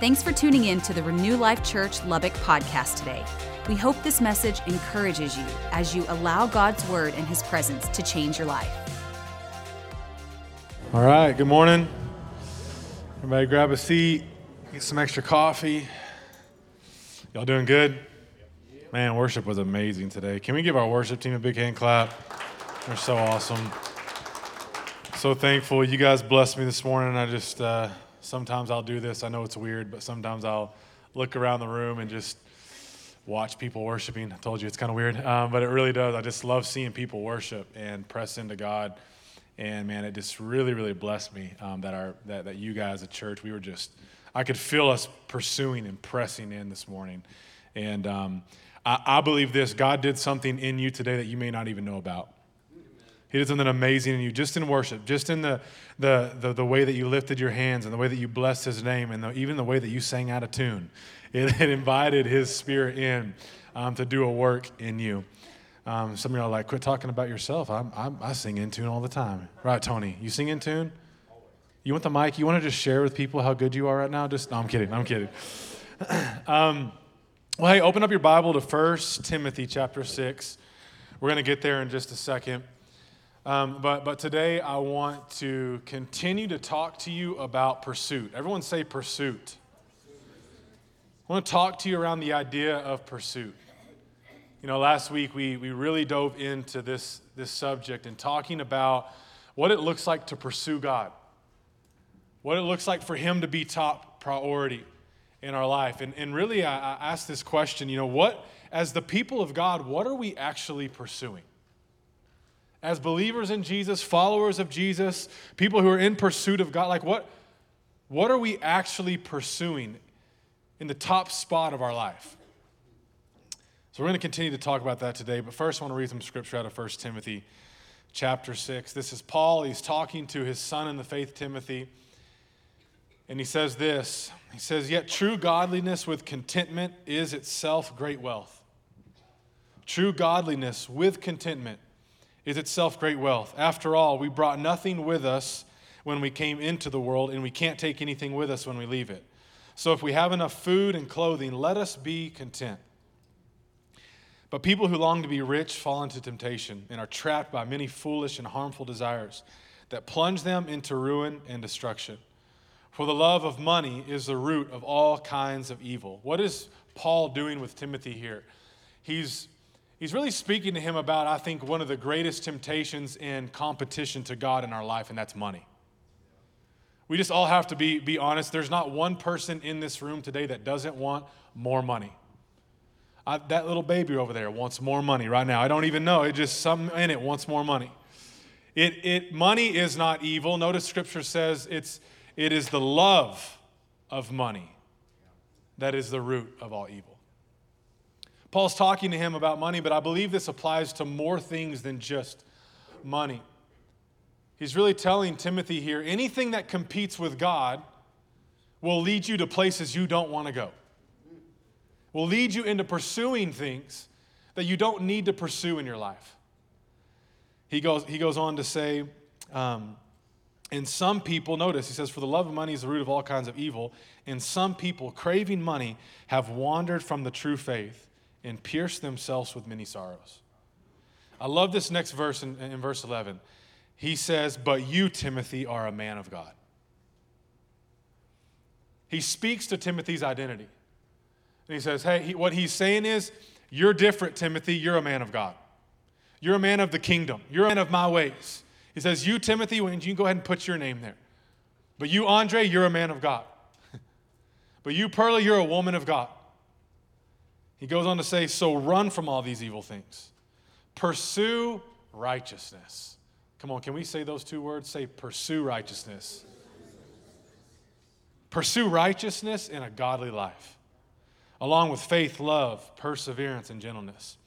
Thanks for tuning in to the Renew Life Church Lubbock podcast today. We hope this message encourages you as you allow God's word and his presence to change your life. All right, good morning. Everybody grab a seat, get some extra coffee. Y'all doing good? Man, worship was amazing today. Can we give our worship team a big hand clap? They're so awesome. So thankful. You guys blessed me this morning. I just, uh, sometimes I'll do this. I know it's weird, but sometimes I'll look around the room and just watch people worshiping. I told you it's kind of weird, um, but it really does. I just love seeing people worship and press into God. And man, it just really, really blessed me um, that our that, that you guys at church, we were just, I could feel us pursuing and pressing in this morning. And um, I, I believe this God did something in you today that you may not even know about. He did something amazing in you, just in worship, just in the, the, the, the way that you lifted your hands and the way that you blessed his name and the, even the way that you sang out of tune. It, it invited his spirit in um, to do a work in you. Um, some of y'all are like, quit talking about yourself. I'm, I'm, I sing in tune all the time. Right, Tony? You sing in tune? You want the mic? You want to just share with people how good you are right now? Just, no, I'm kidding. I'm kidding. um, well, hey, open up your Bible to 1 Timothy chapter 6. We're going to get there in just a second. Um, but, but today I want to continue to talk to you about pursuit. Everyone say pursuit. I want to talk to you around the idea of pursuit. You know, last week we, we really dove into this, this subject and talking about what it looks like to pursue God, what it looks like for Him to be top priority in our life. And, and really, I, I asked this question you know, what, as the people of God, what are we actually pursuing? As believers in Jesus, followers of Jesus, people who are in pursuit of God, like what, what are we actually pursuing in the top spot of our life? So we're going to continue to talk about that today, but first I want to read some scripture out of 1 Timothy chapter 6. This is Paul. He's talking to his son in the faith, Timothy. And he says this He says, Yet true godliness with contentment is itself great wealth. True godliness with contentment is itself great wealth. After all, we brought nothing with us when we came into the world, and we can't take anything with us when we leave it. So if we have enough food and clothing, let us be content. But people who long to be rich fall into temptation and are trapped by many foolish and harmful desires that plunge them into ruin and destruction. For the love of money is the root of all kinds of evil. What is Paul doing with Timothy here? He's he's really speaking to him about, I think, one of the greatest temptations in competition to God in our life, and that's money. We just all have to be, be honest. There's not one person in this room today that doesn't want more money. I, that little baby over there wants more money right now. I don't even know. It just something in it wants more money. It, it, money is not evil. Notice scripture says it's, it is the love of money that is the root of all evil. Paul's talking to him about money, but I believe this applies to more things than just money. He's really telling Timothy here anything that competes with God will lead you to places you don't want to go, will lead you into pursuing things that you don't need to pursue in your life. He goes, he goes on to say, um, and some people, notice, he says, for the love of money is the root of all kinds of evil. And some people, craving money, have wandered from the true faith and pierced themselves with many sorrows. I love this next verse in, in verse 11. He says, But you, Timothy, are a man of God. He speaks to Timothy's identity. And he says, Hey, he, what he's saying is, You're different, Timothy. You're a man of God. You're a man of the kingdom. You're a man of my ways. He says, You, Timothy, you can go ahead and put your name there. But you, Andre, you're a man of God. but you, Perla, you're a woman of God. He goes on to say, So run from all these evil things. Pursue righteousness. Come on, can we say those two words? Say, pursue righteousness. Pursue righteousness in a godly life, along with faith, love, perseverance, and gentleness.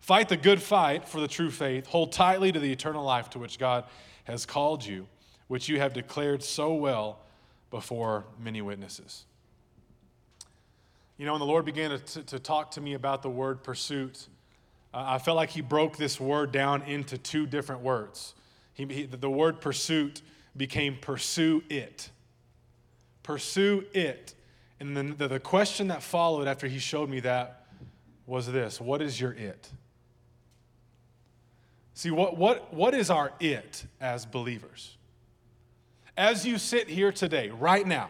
Fight the good fight for the true faith. Hold tightly to the eternal life to which God has called you, which you have declared so well before many witnesses. You know, when the Lord began to, to talk to me about the word pursuit, uh, I felt like He broke this word down into two different words. He, he, the word pursuit became pursue it. Pursue it. And then the, the question that followed after he showed me that was this What is your it? See, what, what, what is our it as believers? As you sit here today, right now,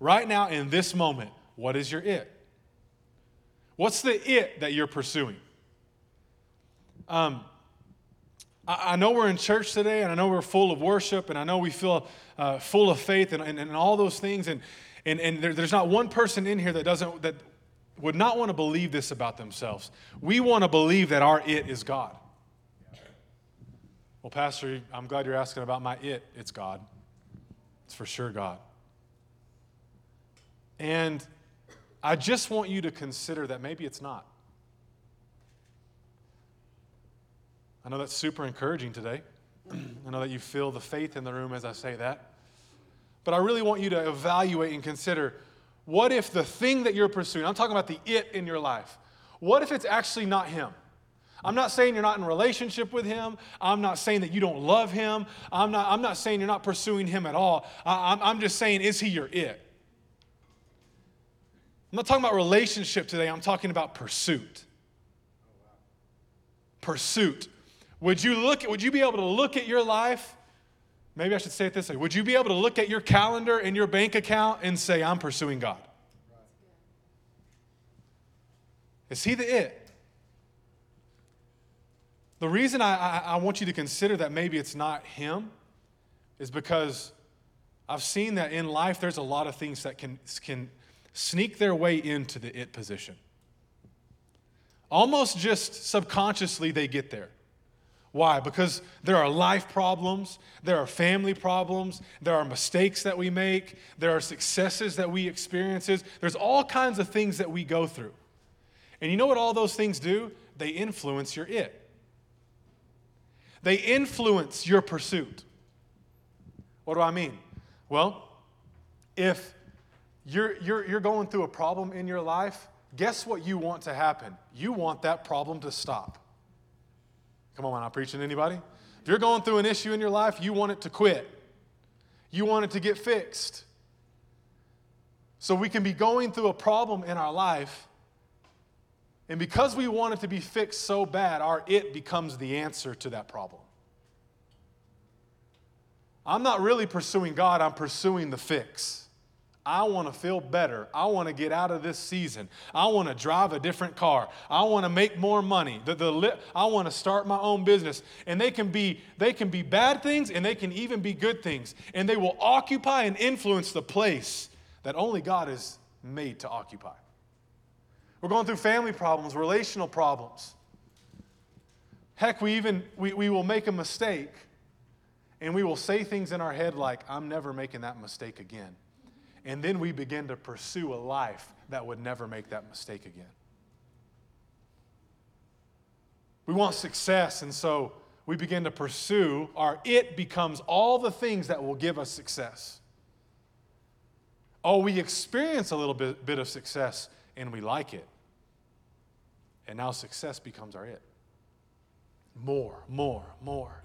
right now in this moment, what is your it? What's the it that you're pursuing? Um, I, I know we're in church today, and I know we're full of worship, and I know we feel uh, full of faith and, and, and all those things. And, and, and there, there's not one person in here that doesn't that would not want to believe this about themselves. We want to believe that our it is God. Well, Pastor, I'm glad you're asking about my it. It's God. It's for sure God. And I just want you to consider that maybe it's not. I know that's super encouraging today. I know that you feel the faith in the room as I say that. But I really want you to evaluate and consider what if the thing that you're pursuing, I'm talking about the it in your life, what if it's actually not Him? I'm not saying you're not in relationship with him. I'm not saying that you don't love him. I'm not, I'm not saying you're not pursuing him at all. I, I'm, I'm just saying, is he your it? I'm not talking about relationship today. I'm talking about pursuit. Pursuit. Would you look would you be able to look at your life? Maybe I should say it this way. Would you be able to look at your calendar and your bank account and say, I'm pursuing God? Is he the it? The reason I, I, I, want you to consider that maybe it's not him is because I've seen that in life there's a lot of things that can, can sneak their way into the it position. Almost just subconsciously, they get there. Why? Because there are life problems, there are family problems, there are mistakes that we make, there are successes that we experience. There's all kinds of things that we go through. And you know what all those things do? They influence your it. They influence your pursuit. What do I mean? Well, if you're, you're, you're going through a problem in your life, guess what you want to happen? You want that problem to stop. Come on, I'm I preaching to anybody? If you're going through an issue in your life, you want it to quit. You want it to get fixed. So we can be going through a problem in our life and because we want it to be fixed so bad, our it becomes the answer to that problem. I'm not really pursuing God, I'm pursuing the fix. I want to feel better. I want to get out of this season. I want to drive a different car. I want to make more money. The, the, I want to start my own business. And they can, be, they can be bad things and they can even be good things. And they will occupy and influence the place that only God is made to occupy. We're going through family problems, relational problems. Heck, we even we, we will make a mistake and we will say things in our head like, I'm never making that mistake again. And then we begin to pursue a life that would never make that mistake again. We want success, and so we begin to pursue our it becomes all the things that will give us success. Oh, we experience a little bit, bit of success, and we like it. And now success becomes our it. More, more, more.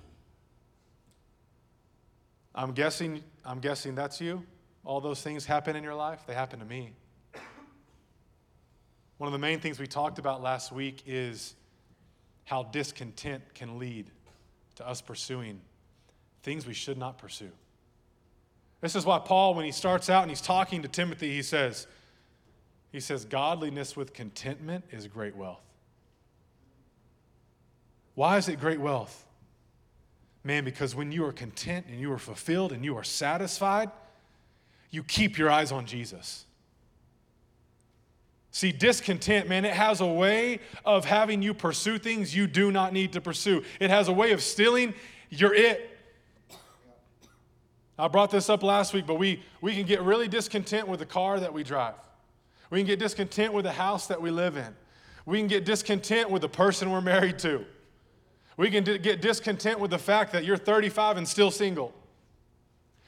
I'm guessing, I'm guessing that's you. All those things happen in your life. They happen to me. One of the main things we talked about last week is how discontent can lead to us pursuing things we should not pursue. This is why Paul, when he starts out and he's talking to Timothy, he says, he says, Godliness with contentment is great wealth. Why is it great wealth? Man, because when you are content and you are fulfilled and you are satisfied, you keep your eyes on Jesus. See, discontent, man, it has a way of having you pursue things you do not need to pursue. It has a way of stealing your it. I brought this up last week, but we, we can get really discontent with the car that we drive. We can get discontent with the house that we live in. We can get discontent with the person we're married to. We can get discontent with the fact that you're 35 and still single.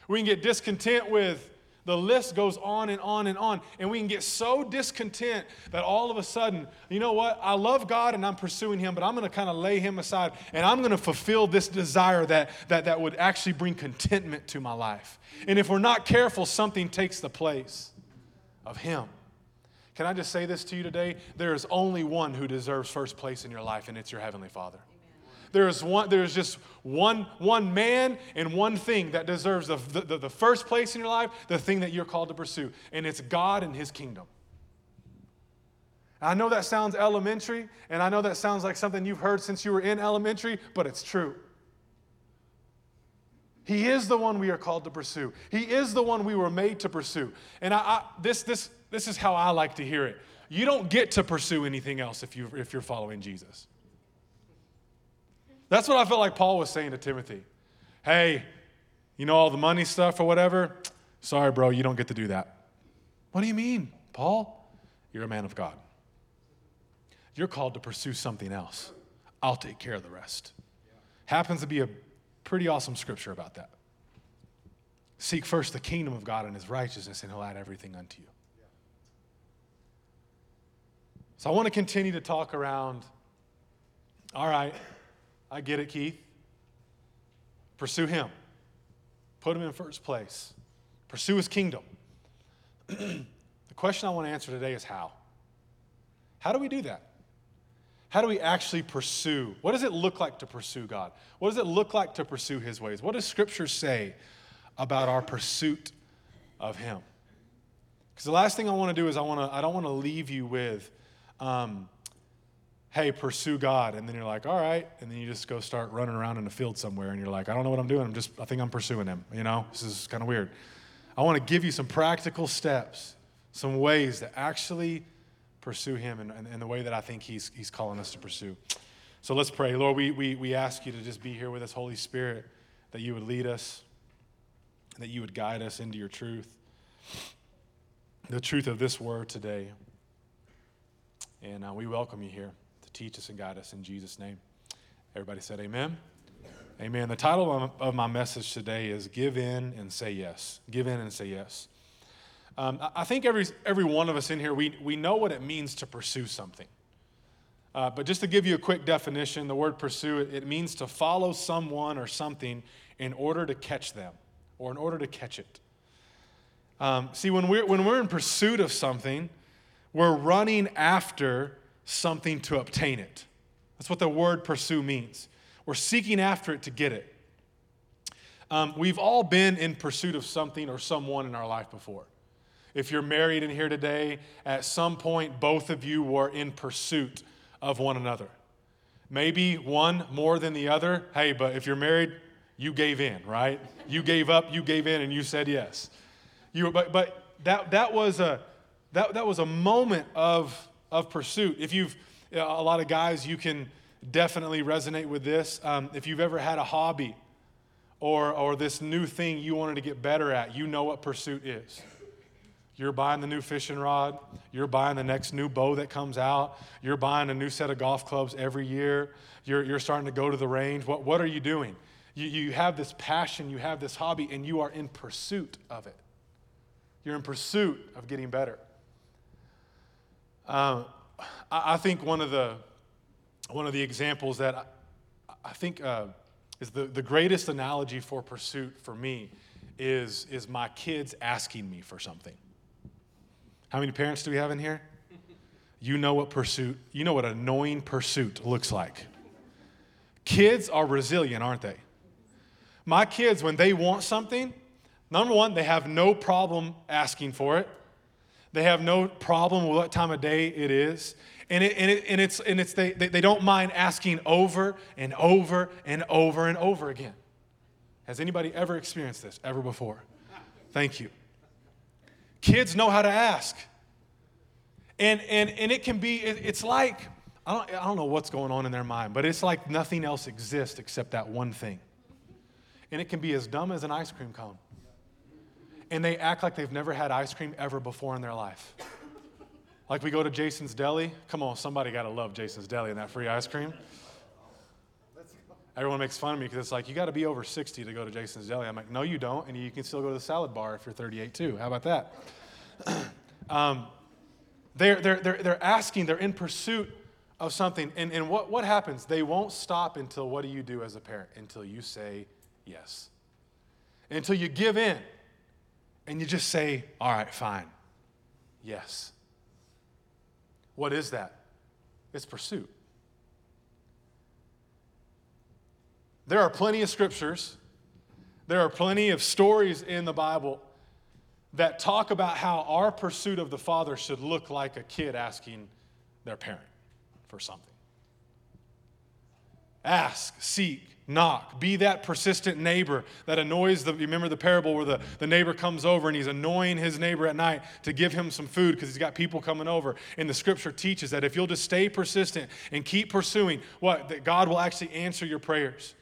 We can get discontent with the list goes on and on and on. And we can get so discontent that all of a sudden, you know what? I love God and I'm pursuing Him, but I'm going to kind of lay Him aside and I'm going to fulfill this desire that, that, that would actually bring contentment to my life. And if we're not careful, something takes the place of Him. Can I just say this to you today? There is only one who deserves first place in your life, and it's your Heavenly Father. There's one, there's just one, one man and one thing that deserves the, the, the first place in your life, the thing that you're called to pursue, and it's God and His kingdom. I know that sounds elementary, and I know that sounds like something you've heard since you were in elementary, but it's true. He is the one we are called to pursue. He is the one we were made to pursue. And I, I, this, this, this is how I like to hear it. You don't get to pursue anything else if, you, if you're following Jesus. That's what I felt like Paul was saying to Timothy. Hey, you know all the money stuff or whatever? Sorry, bro, you don't get to do that. What do you mean, Paul? You're a man of God. You're called to pursue something else. I'll take care of the rest. Happens to be a pretty awesome scripture about that. Seek first the kingdom of God and his righteousness, and he'll add everything unto you. So I want to continue to talk around. All right, I get it, Keith. Pursue him, put him in first place, pursue his kingdom. the question I want to answer today is how? How do we do that? How do we actually pursue? What does it look like to pursue God? What does it look like to pursue His ways? What does Scripture say about our pursuit of Him? Because the last thing I want to do is I want to I don't want to leave you with, um, hey, pursue God, and then you're like, all right, and then you just go start running around in a field somewhere, and you're like, I don't know what I'm doing. I'm just I think I'm pursuing Him. You know, this is kind of weird. I want to give you some practical steps, some ways to actually pursue Him in, in, in, the way that I think He's, he's calling us to pursue. So let's pray. Lord, we, we, we ask you to just be here with us, Holy Spirit, that you would lead us, that you would guide us into your truth, the truth of this word today. And uh, we welcome you here teach us and guide us in Jesus' name. Everybody said, Amen. Amen. The title of my message today is Give In and Say Yes. Give In and Say Yes. Um, I think every, every one of us in here, we, we know what it means to pursue something. Uh, but just to give you a quick definition, the word pursue, it, means to follow someone or something in order to catch them or in order to catch it. Um, see, when we're, when we're in pursuit of something, we're running after something to obtain it. That's what the word pursue means. We're seeking after it to get it. Um, we've all been in pursuit of something or someone in our life before. If you're married in here today, at some point, both of you were in pursuit of one another. Maybe one more than the other. Hey, but if you're married, you gave in, right? You gave up, you gave in, and you said yes. You, but but that, that, was a, that, that was a moment of, of pursuit. If you've, a lot of guys, you can definitely resonate with this. Um, if you've ever had a hobby or, or this new thing you wanted to get better at, you know what pursuit is. You're buying the new fishing rod. You're buying the next new bow that comes out. You're buying a new set of golf clubs every year. You're, you're starting to go to the range. What, what are you doing? You, you have this passion, you have this hobby, and you are in pursuit of it. You're in pursuit of getting better. I, I, think one of the, one of the examples that I, I think uh, is the, the greatest analogy for pursuit for me is, is my kids asking me for something. How many parents do we have in here? You know what pursuit, you know what annoying pursuit looks like. Kids are resilient, aren't they? My kids, when they want something, number one, they have no problem asking for it. They have no problem with what time of day it is. And, it, and, it, and it's, and it's they, they, don't mind asking over and over and over and over again. Has anybody ever experienced this ever before? Thank you. Kids know how to ask. And, and, and it can be, it, it's like, I don't, I don't know what's going on in their mind, but it's like nothing else exists except that one thing. And it can be as dumb as an ice cream cone. And they act like they've never had ice cream ever before in their life. Like we go to Jason's Deli. Come on, somebody got to love Jason's Deli and that free ice cream. Everyone makes fun of me because it's like, you got to be over 60 to go to Jason's Deli. I'm like, no, you don't. And you can still go to the salad bar if you're 38 too. How about that? um, they're, they're, they're, they're asking, they're in pursuit of something. And, and what, what happens? They won't stop until what do you do as a parent? Until you say yes. Until you give in and you just say, all right, fine. Yes. What is that? It's pursuit. There are plenty of scriptures, there are plenty of stories in the Bible that talk about how our pursuit of the Father should look like a kid asking their parent for something. Ask, seek, knock. Be that persistent neighbor that annoys the. You remember the parable where the, the neighbor comes over and he's annoying his neighbor at night to give him some food because he's got people coming over. And the scripture teaches that if you'll just stay persistent and keep pursuing, what? That God will actually answer your prayers.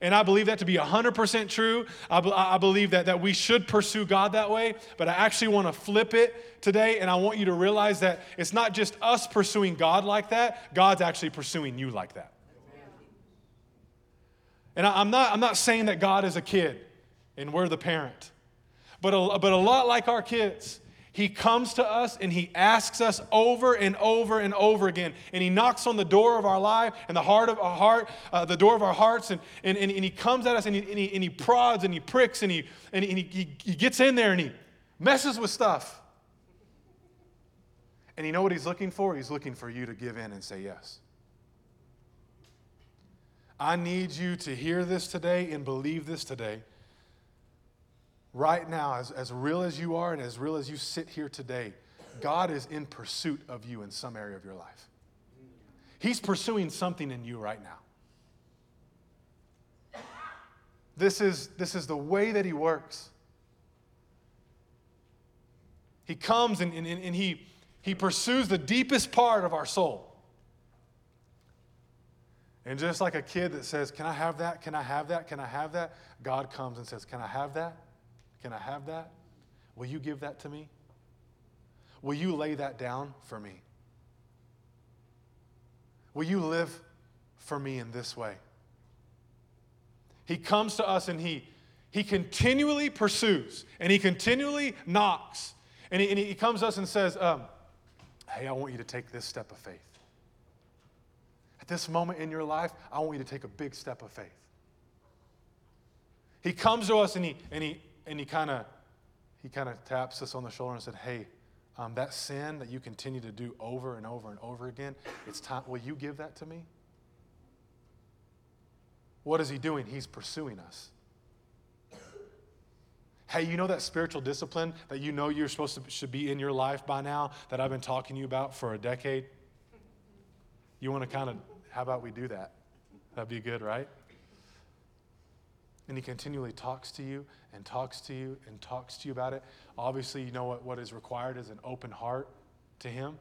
And I believe that to be 100% true. I, I believe that, that we should pursue God that way, but I actually want to flip it today, and I want you to realize that it's not just us pursuing God like that, God's actually pursuing you like that. And I, am not, I'm not saying that God is a kid and we're the parent, but a, but a lot like our kids. He comes to us and he asks us over and over and over again. And he knocks on the door of our life and the heart of our heart, uh, the door of our hearts, and, and, and, and he comes at us and he, and he, and he prods and he pricks and, he, and, he, he, he gets in there and he messes with stuff. And you know what he's looking for? He's looking for you to give in and say yes. I need you to hear this today and believe this today. Right now, as, as real as you are and as real as you sit here today, God is in pursuit of you in some area of your life. He's pursuing something in you right now. This is, this is the way that He works. He comes and, and, and he, he pursues the deepest part of our soul. And just like a kid that says, Can I have that? Can I have that? Can I have that? God comes and says, Can I have that? Can I have that? Will you give that to me? Will you lay that down for me? Will you live for me in this way? He comes to us and he, he continually pursues and he continually knocks. And he, and he comes to us and says, um, Hey, I want you to take this step of faith. At this moment in your life, I want you to take a big step of faith. He comes to us and he, and he, and he kind of he kind of taps us on the shoulder and said, Hey, um, that sin that you continue to do over and over and over again, it's time. Will you give that to me? What is he doing? He's pursuing us. Hey, you know that spiritual discipline that you know you're supposed to should be in your life by now that I've been talking to you about for a decade? You want to kind of how about we do that? That'd be good, right? And he continually talks to you and talks to you and talks to you about it. Obviously, you know what, what is required is an open heart to him.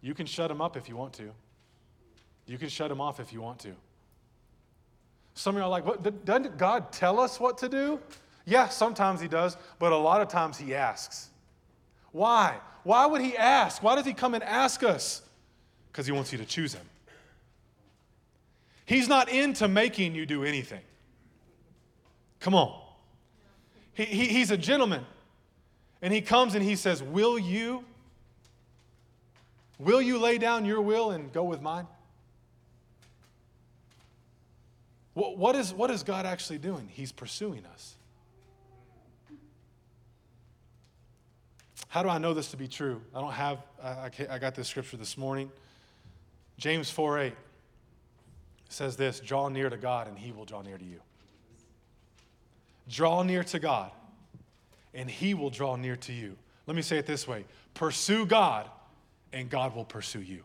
You can shut him up if you want to. You can shut him off if you want to. Some of you are like, what, doesn't God tell us what to do? Yeah, sometimes he does, but a lot of times he asks. Why? Why would he ask? Why does he come and ask us? Because he wants you to choose him. He's not into making you do anything. Come on. He, he, he's a gentleman. And he comes and he says, Will you? Will you lay down your will and go with mine? What, what, is, what is God actually doing? He's pursuing us. How do I know this to be true? I don't have, I, I got this scripture this morning. James 4 8 says this draw near to God and he will draw near to you. Draw near to God and he will draw near to you. Let me say it this way pursue God and God will pursue you.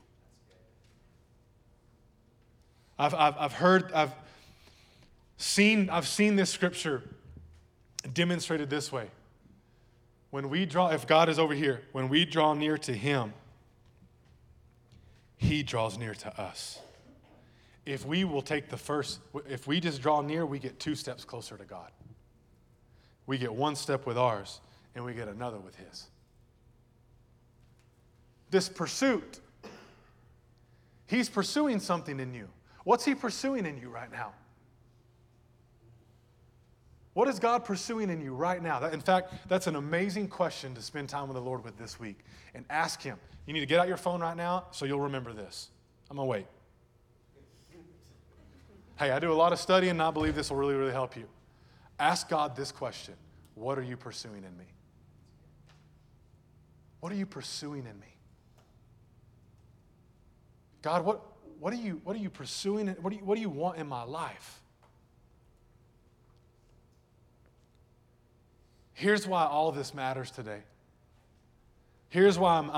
I've, I've, I've heard, I've seen, I've seen this scripture demonstrated this way. When we draw, if God is over here, when we draw near to him, he draws near to us if we will take the first, if we just draw near, we get two steps closer to God. We get one step with ours, and we get another with His. This pursuit, He's pursuing something in you. What's He pursuing in you right now? What is God pursuing in you right now? In fact, that's an amazing question to spend time with the Lord with this week and ask Him. You need to get out your phone right now so you'll remember this. I'm going to wait. Hey, I do a lot of studying and I believe this will really, really help you. Ask God this question What are you pursuing in me? What are you pursuing in me? God, what, what, are, you, what are you pursuing? What do you, what do you want in my life? Here's why all this matters today. Here's why I'm,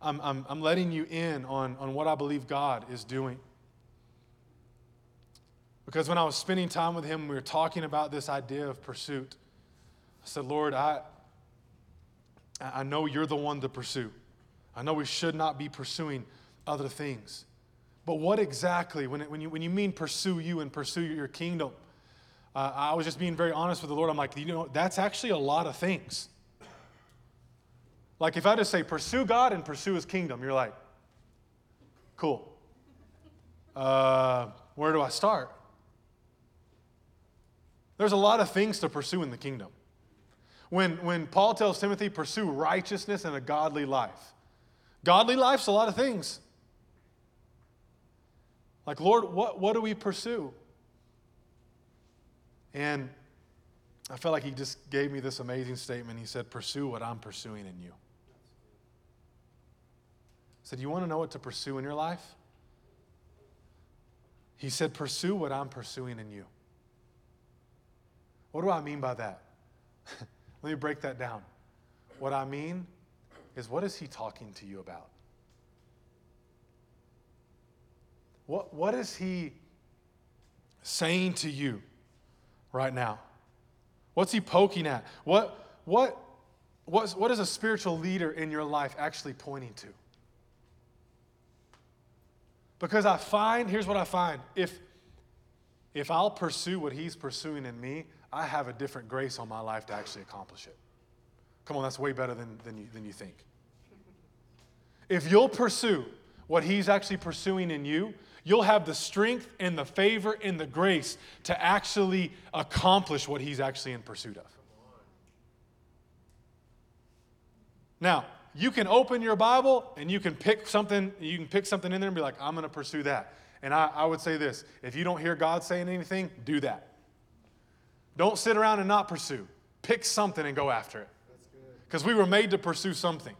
I'm, I'm, I'm letting you in on, on what I believe God is doing. Because when I was spending time with him, we were talking about this idea of pursuit. I said, Lord, I, I know you're the one to pursue. I know we should not be pursuing other things. But what exactly, when, it, when, you, when you mean pursue you and pursue your kingdom, uh, I was just being very honest with the Lord. I'm like, you know, that's actually a lot of things. Like if I just say pursue God and pursue his kingdom, you're like, cool. Uh, where do I start? There's a lot of things to pursue in the kingdom. When, when Paul tells Timothy, pursue righteousness and a godly life, godly life's a lot of things. Like, Lord, what, what do we pursue? And I felt like he just gave me this amazing statement. He said, Pursue what I'm pursuing in you. I said, You want to know what to pursue in your life? He said, Pursue what I'm pursuing in you. What do I mean by that? Let me break that down. What I mean is, what is he talking to you about? What, what is he saying to you right now? What's he poking at? What, what, what, what is a spiritual leader in your life actually pointing to? Because I find, here's what I find if, if I'll pursue what he's pursuing in me, I have a different grace on my life to actually accomplish it. Come on, that's way better than, than, you, than you think. If you'll pursue what he's actually pursuing in you, you'll have the strength and the favor and the grace to actually accomplish what he's actually in pursuit of. Now, you can open your Bible and you can pick something, you can pick something in there and be like, I'm going to pursue that. And I, I would say this if you don't hear God saying anything, do that. Don't sit around and not pursue. Pick something and go after it. Because we were made to pursue something.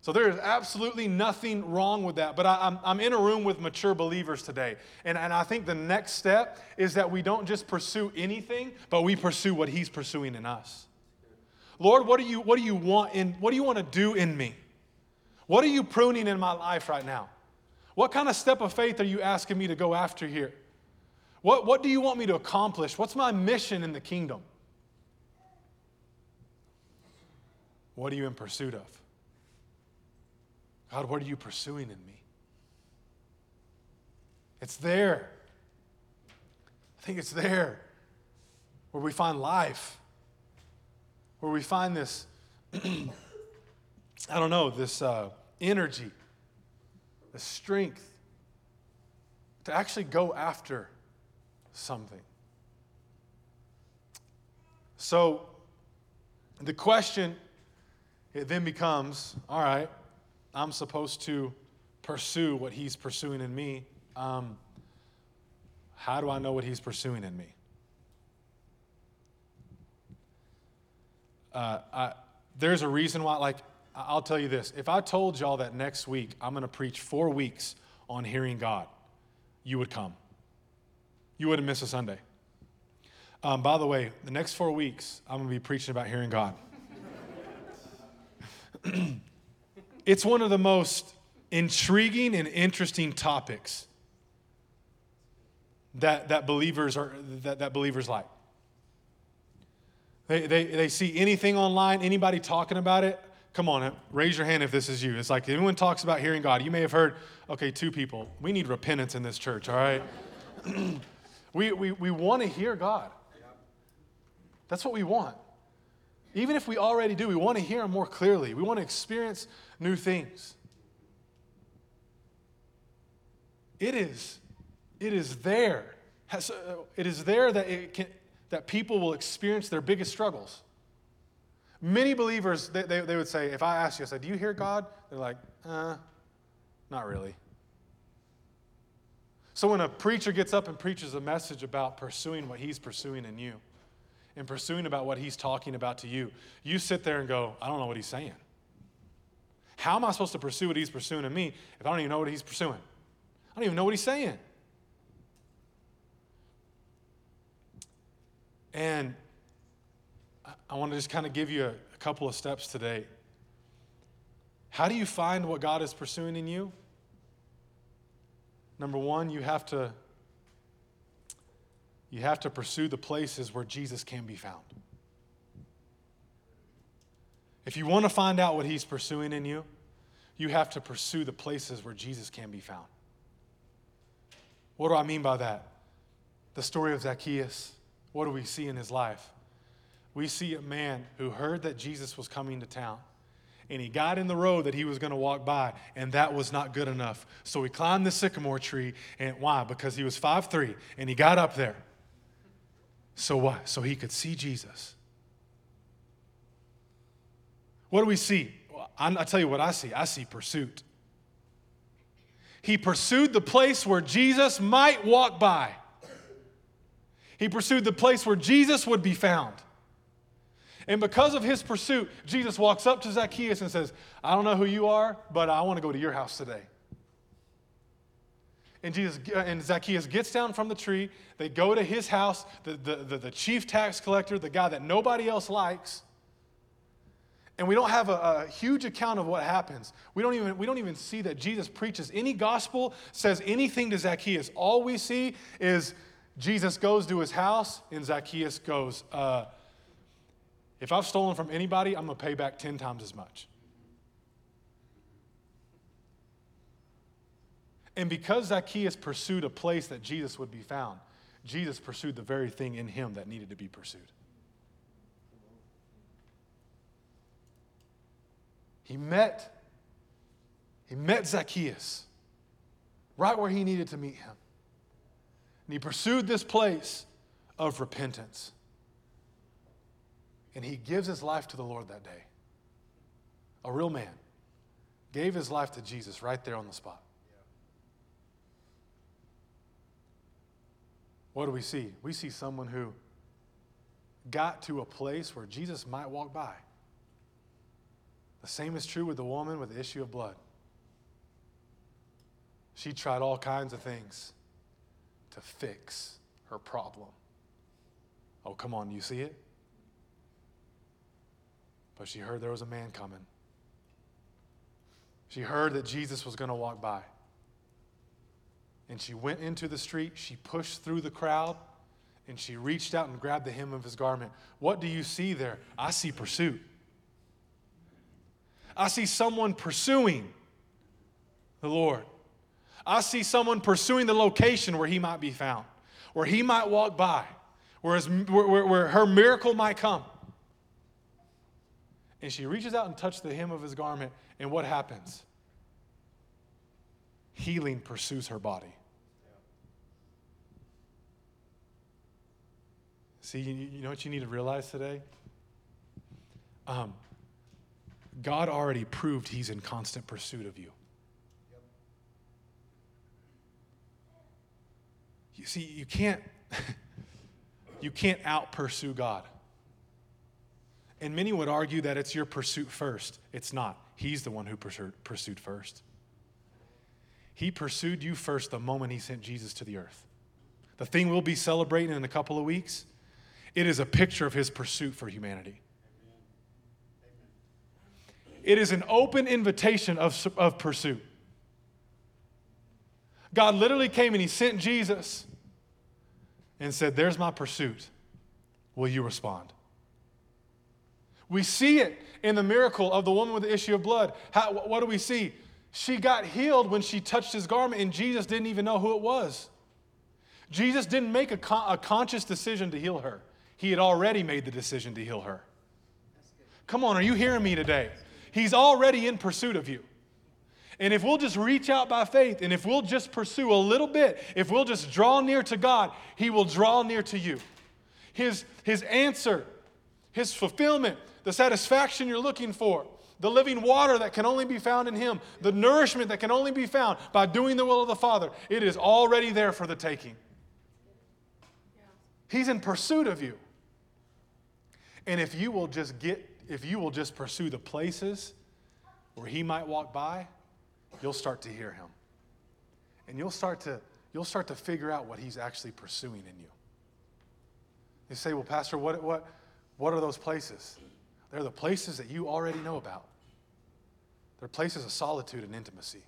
So there is absolutely nothing wrong with that. But I, am in a room with mature believers today. And, and I think the next step is that we don't just pursue anything, but we pursue what He's pursuing in us. Lord, what do you, what do you want in, what do you want to do in me? What are you pruning in my life right now? What kind of step of faith are you asking me to go after here? What, what do you want me to accomplish? What's my mission in the kingdom? What are you in pursuit of? God, what are you pursuing in me? It's there. I think it's there where we find life, where we find this, I don't know, this uh, energy, the strength to actually go after something. So the question it then becomes all right, I'm supposed to pursue what he's pursuing in me. Um, how do I know what he's pursuing in me? Uh, I, there's a reason why, like, I'll tell you this. If I told y'all that next week I'm going to preach four weeks on hearing God, you would come you wouldn't miss a Sunday. Um, by the way, the next four weeks, I'm going to be preaching about hearing God. it's one of the most intriguing and interesting topics that, that believers are that, that believers like. They, they, they see anything online, anybody talking about it. Come on, raise your hand if this is you. It's like anyone talks about hearing God. You may have heard, okay, two people. We need repentance in this church, all right? We, we, we want to hear God. That's what we want. Even if we already do, we want to hear Him more clearly. We want to experience new things. It is, it is there. It is there that, it can, that people will experience their biggest struggles. Many believers, they, they, they would say, if I ask you, I say, do you hear God? They're like, uh, not really. So when a preacher gets up and preaches a message about pursuing what he's pursuing in you, and pursuing about what he's talking about to you, you sit there and go, I don't know what he's saying. How am I supposed to pursue what he's pursuing in me if I don't even know what he's pursuing? I don't even know what he's saying. And I want to just kind of give you a, a couple of steps today. How do you find what God is pursuing in you? Number one, you have to you have to pursue the places where Jesus can be found. If you want to find out what he's pursuing in you, you have to pursue the places where Jesus can be found. What do I mean by that? The story of Zacchaeus. What do we see in his life? We see a man who heard that Jesus was coming to town and he got in the road that he was going to walk by, and that was not good enough. So he climbed the sycamore tree, and why? Because he was five three, and he got up there. So what? So he could see Jesus. What do we see? I tell you what I see. I see pursuit. He pursued the place where Jesus might walk by. He pursued the place where Jesus would be found. And because of his pursuit, Jesus walks up to Zacchaeus and says, I don't know who you are, but I want to go to your house today. And, Jesus, and Zacchaeus gets down from the tree. They go to his house, the, the, the, the chief tax collector, the guy that nobody else likes. And we don't have a, a, huge account of what happens. We don't, even, we don't even see that Jesus preaches any gospel, says anything to Zacchaeus. All we see is Jesus goes to his house, and Zacchaeus goes, uh, If I've stolen from anybody, I'm going to pay back 10 times as much. And because Zacchaeus pursued a place that Jesus would be found, Jesus pursued the very thing in him that needed to be pursued. He met he met Zacchaeus right where he needed to meet him. And he pursued this place of repentance. And he gives his life to the Lord that day. A real man gave his life to Jesus right there on the spot. what do we see? We see someone who got to a place where Jesus might walk by. The same is true with the woman with the issue of blood. She tried all kinds of things to fix her problem. Oh, come on, you see it? But she heard there was a man coming. She heard that Jesus was going to walk by. And she went into the street, she pushed through the crowd, and she reached out and grabbed the hem of his garment. What do you see there? I see pursuit. I see someone pursuing the Lord. I see someone pursuing the location where he might be found, where he might walk by, where, his, where, where her miracle might come. And she reaches out and touches the hem of his garment, and what happens? Healing pursues her body. See, you know what you need to realize today? Um, God already proved He's in constant pursuit of you. You see, you can't you can't out pursue God. And many would argue that it's your pursuit first. It's not. He's the one who pursued first. He pursued you first the moment he sent Jesus to the earth. The thing we'll be celebrating in a couple of weeks it is a picture of his pursuit for humanity. It is an open invitation of, of pursuit. God literally came and he sent Jesus and said, There's my pursuit. Will you respond? We see it in the miracle of the woman with the issue of blood. How, what do we see? She got healed when she touched his garment, and Jesus didn't even know who it was. Jesus didn't make a, con- a conscious decision to heal her. He had already made the decision to heal her. Come on, are you hearing me today? He's already in pursuit of you. And if we'll just reach out by faith and if we'll just pursue a little bit, if we'll just draw near to God, He will draw near to you. His, his answer, His fulfillment, the satisfaction you're looking for, the living water that can only be found in Him, the nourishment that can only be found by doing the will of the Father, it is already there for the taking. He's in pursuit of you. And if you will just get, if you will just pursue the places where he might walk by, you'll start to hear him. And you'll start to, you'll start to figure out what he's actually pursuing in you. You say, well, Pastor, what, what, what are those places? They're the places that you already know about. They're places of solitude and intimacy.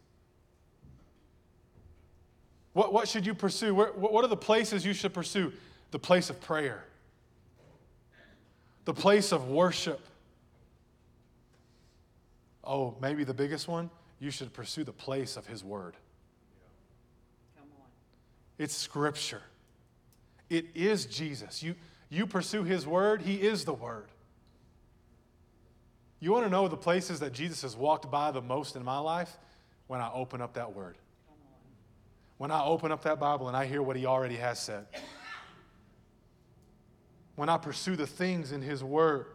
What, what should you pursue? Where, what are the places you should pursue? The place of prayer, the place of worship. Oh, maybe the biggest one? You should pursue the place of His Word. It's Scripture. It is Jesus. You, you pursue His Word, He is the Word. You want to know the places that Jesus has walked by the most in my life? When I open up that Word. When I open up that Bible and I hear what He already has said. When I pursue the things in His Word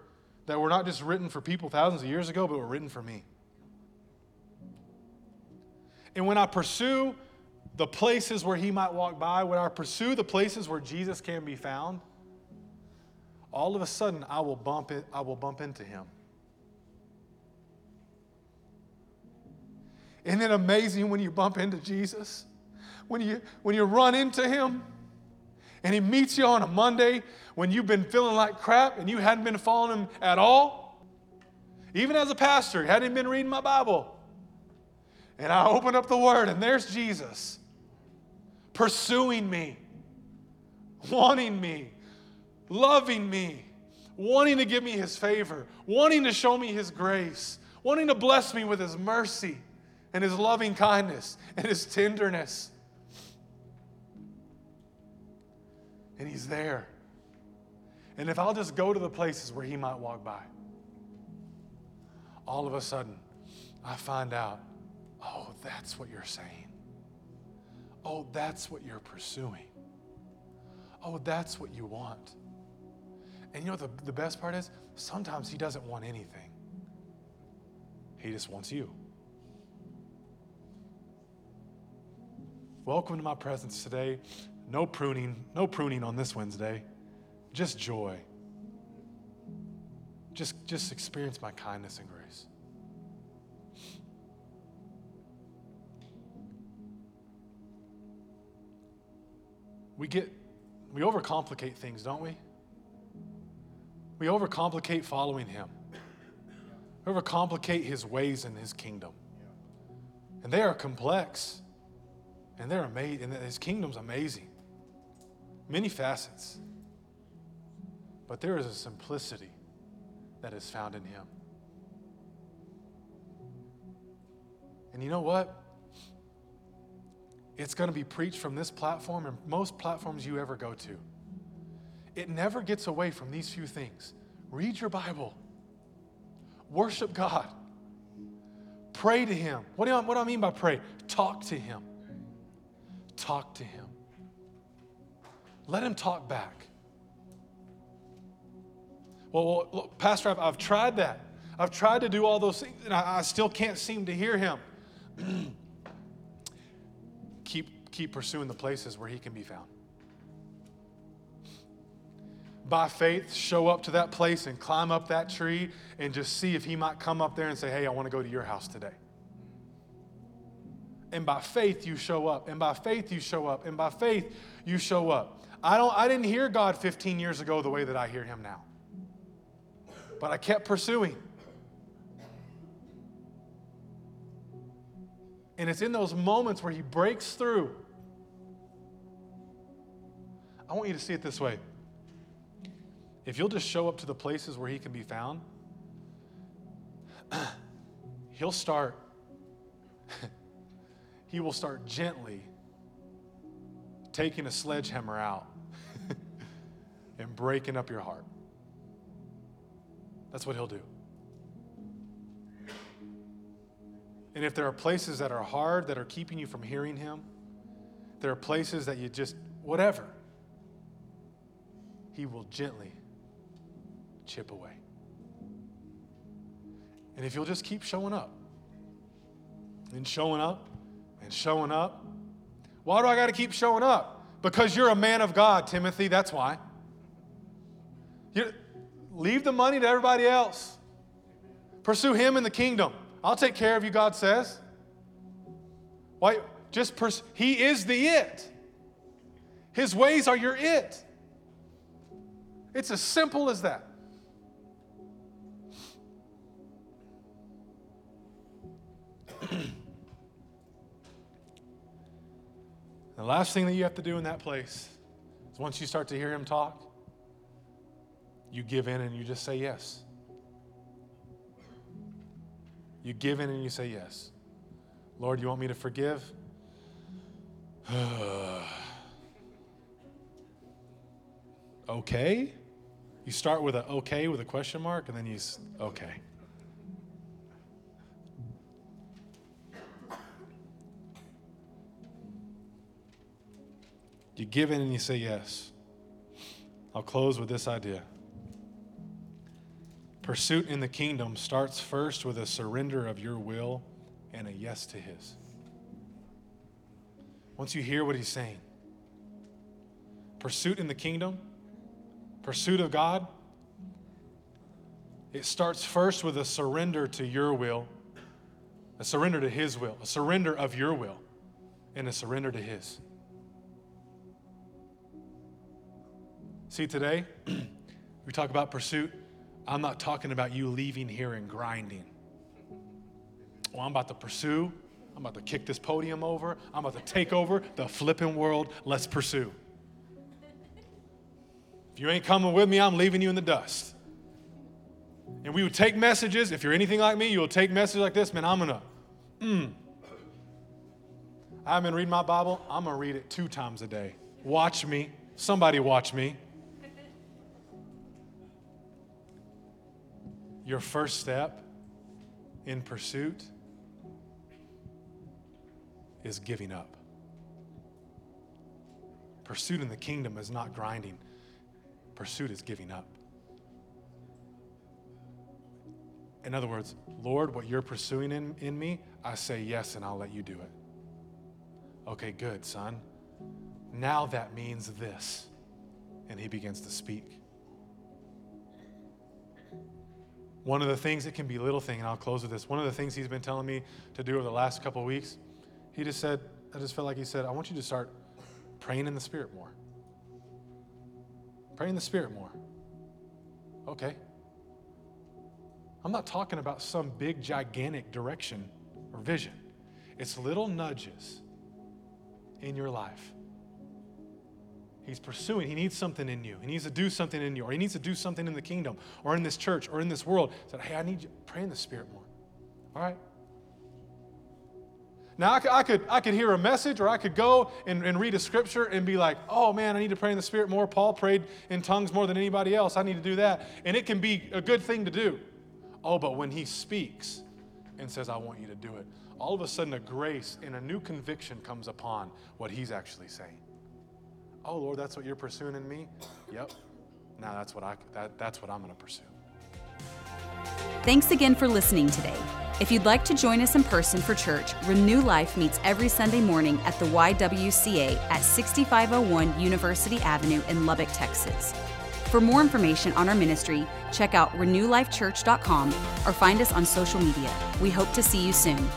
that were not just written for people thousands of years ago, but were written for me. And when I pursue the places where he might walk by, when I pursue the places where Jesus can be found, all of a sudden I will bump it, I will bump into him. Isn't it amazing when you bump into Jesus? When you when you run into him and he meets you on a Monday when you've been feeling like crap and you hadn't been following him at all? Even as a pastor, hadn't been reading my Bible. And I open up the word and there's Jesus pursuing me, wanting me, loving me, wanting to give me his favor, wanting to show me his grace, wanting to bless me with his mercy and his loving kindness and his tenderness. And he's there. And if I'll just go to the places where he might walk by, all of a sudden, I find out, oh, that's what you're saying. Oh, that's what you're pursuing. Oh, that's what you want. And you know the, the best part is? Sometimes He doesn't want anything, He just wants you. Welcome to my presence today. No pruning, no pruning on this Wednesday. Just joy. Just, just experience my kindness and grace. we get, we overcomplicate things, don't we? We overcomplicate following Him. We overcomplicate His ways and His kingdom. And they are complex. And they're amazing. And His kingdom's amazing. Many facets. But there is a simplicity that is found in Him. And you know what? It's going to be preached from this platform and most platforms you ever go to. It never gets away from these few things. Read your Bible, worship God, pray to Him. What do, I, what do I mean by pray? Talk to Him. Talk to Him. Let Him talk back. Well, well Pastor, I've, I've, tried that. I've tried to do all those things, and I, I still can't seem to hear Him. keep, keep pursuing the places where He can be found. By faith, show up to that place and climb up that tree and just see if He might come up there and say, Hey, I want to go to your house today. And by faith, you show up. And by faith, you show up. And by faith, you show up. I, don't, I didn't hear God 15 years ago the way that I hear Him now. But I kept pursuing. And it's in those moments where he breaks through. I want you to see it this way. If you'll just show up to the places where he can be found, he'll start, he will start gently taking a sledgehammer out and breaking up your heart. That's what he'll do. And if there are places that are hard that are keeping you from hearing Him, there are places that you just, whatever, He will gently chip away. And if you'll just keep showing up and showing up and showing up, why do I got to keep showing up? Because you're a man of God, Timothy, that's why. You're, Leave the money to everybody else. Pursue Him in the kingdom. I'll take care of you, God says. Why? Just pers- He is the it. His ways are your it. It's as simple as that. The last thing that you have to do in that place is once you start to hear him talk, you give in and you just say yes. You give in and you say yes. Lord, you want me to forgive? okay? You start with a okay with a question mark and then you say, okay. You give in and you say yes. I'll close with this idea. Pursuit in the kingdom starts first with a surrender of your will and a yes to His. Once you hear what He's saying, pursuit in the kingdom, pursuit of God, it starts first with a surrender to your will, a surrender to His will, a surrender of your will, and a surrender to His. See, today, we talk about pursuit. I'm not talking about you leaving here and grinding. Well, I'm about to pursue. I'm about to kick this podium over. I'm about to take over the flipping world. Let's pursue. If you ain't coming with me, I'm leaving you in the dust. And we would take messages. If you're anything like me, you'll take messages like this. Man, I'm going to, mm. I haven't been reading my Bible. I'm going to read it two times a day. Watch me. Somebody watch me. Your first step in pursuit is giving up. Pursuit in the kingdom is not grinding, pursuit is giving up. In other words, Lord, what you're pursuing in, in me, I say yes and I'll let you do it. Okay, good, son. Now that means this. And he begins to speak. One of the things, it can be little thing, and I'll close with this. One of the things he's been telling me to do over the last couple of weeks, he just said, I just felt like he said, I want you to start praying in the Spirit more. Pray in the Spirit more. Okay. I'm not talking about some big, gigantic direction or vision. It's little nudges in your life He's pursuing. He needs something in you. He needs to do something in you, or he needs to do something in the kingdom, or in this church, or in this world. He said, Hey, I need you. Pray in the Spirit more. All right? Now, I could, I could, I could hear a message, or I could go and, and read a scripture and be like, oh man, I need to pray in the Spirit more. Paul prayed in tongues more than anybody else. I need to do that. And it can be a good thing to do. Oh, but when he speaks and says, I want you to do it, all of a sudden a grace and a new conviction comes upon what he's actually saying. Oh, Lord, that's what you're pursuing in me? Yep. Now that's what, I, that, that's what I'm going to pursue. Thanks again for listening today. If you'd like to join us in person for church, Renew Life meets every Sunday morning at the YWCA at 6501 University Avenue in Lubbock, Texas. For more information on our ministry, check out renewlifechurch.com or find us on social media. We hope to see you soon.